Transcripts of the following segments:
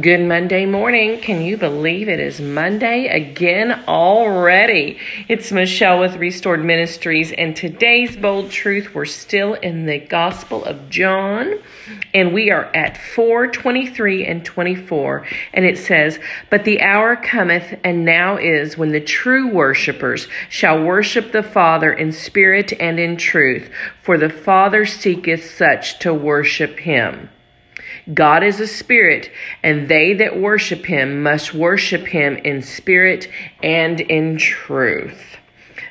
Good Monday morning. Can you believe it is Monday again already? It's Michelle with Restored Ministries, and today's bold truth, we're still in the Gospel of John, and we are at 423 and 24. And it says, But the hour cometh, and now is, when the true worshippers shall worship the Father in spirit and in truth, for the Father seeketh such to worship him. God is a spirit, and they that worship him must worship him in spirit and in truth.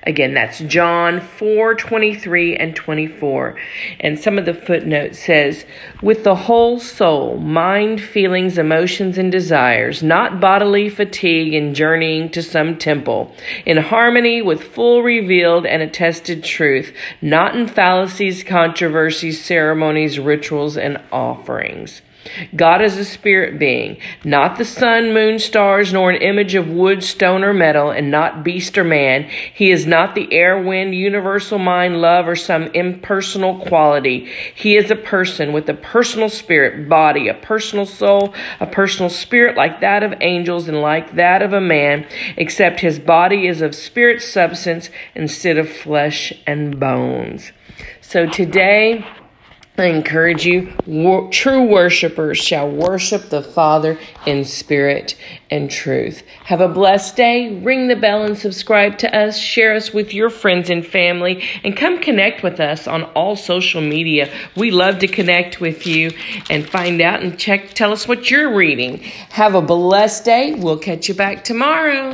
Again, that's John 4 23 and 24. And some of the footnotes says, with the whole soul, mind, feelings, emotions, and desires, not bodily fatigue in journeying to some temple, in harmony with full revealed and attested truth, not in fallacies, controversies, ceremonies, rituals, and offerings. God is a spirit being, not the sun, moon, stars, nor an image of wood, stone, or metal, and not beast or man. He is not the air, wind, universal mind, love, or some impersonal quality. He is a person with a personal spirit, body, a personal soul, a personal spirit like that of angels and like that of a man, except his body is of spirit substance instead of flesh and bones. So today, I encourage you, wor- true worshipers shall worship the Father in spirit and truth. Have a blessed day. Ring the bell and subscribe to us. Share us with your friends and family and come connect with us on all social media. We love to connect with you and find out and check, tell us what you're reading. Have a blessed day. We'll catch you back tomorrow.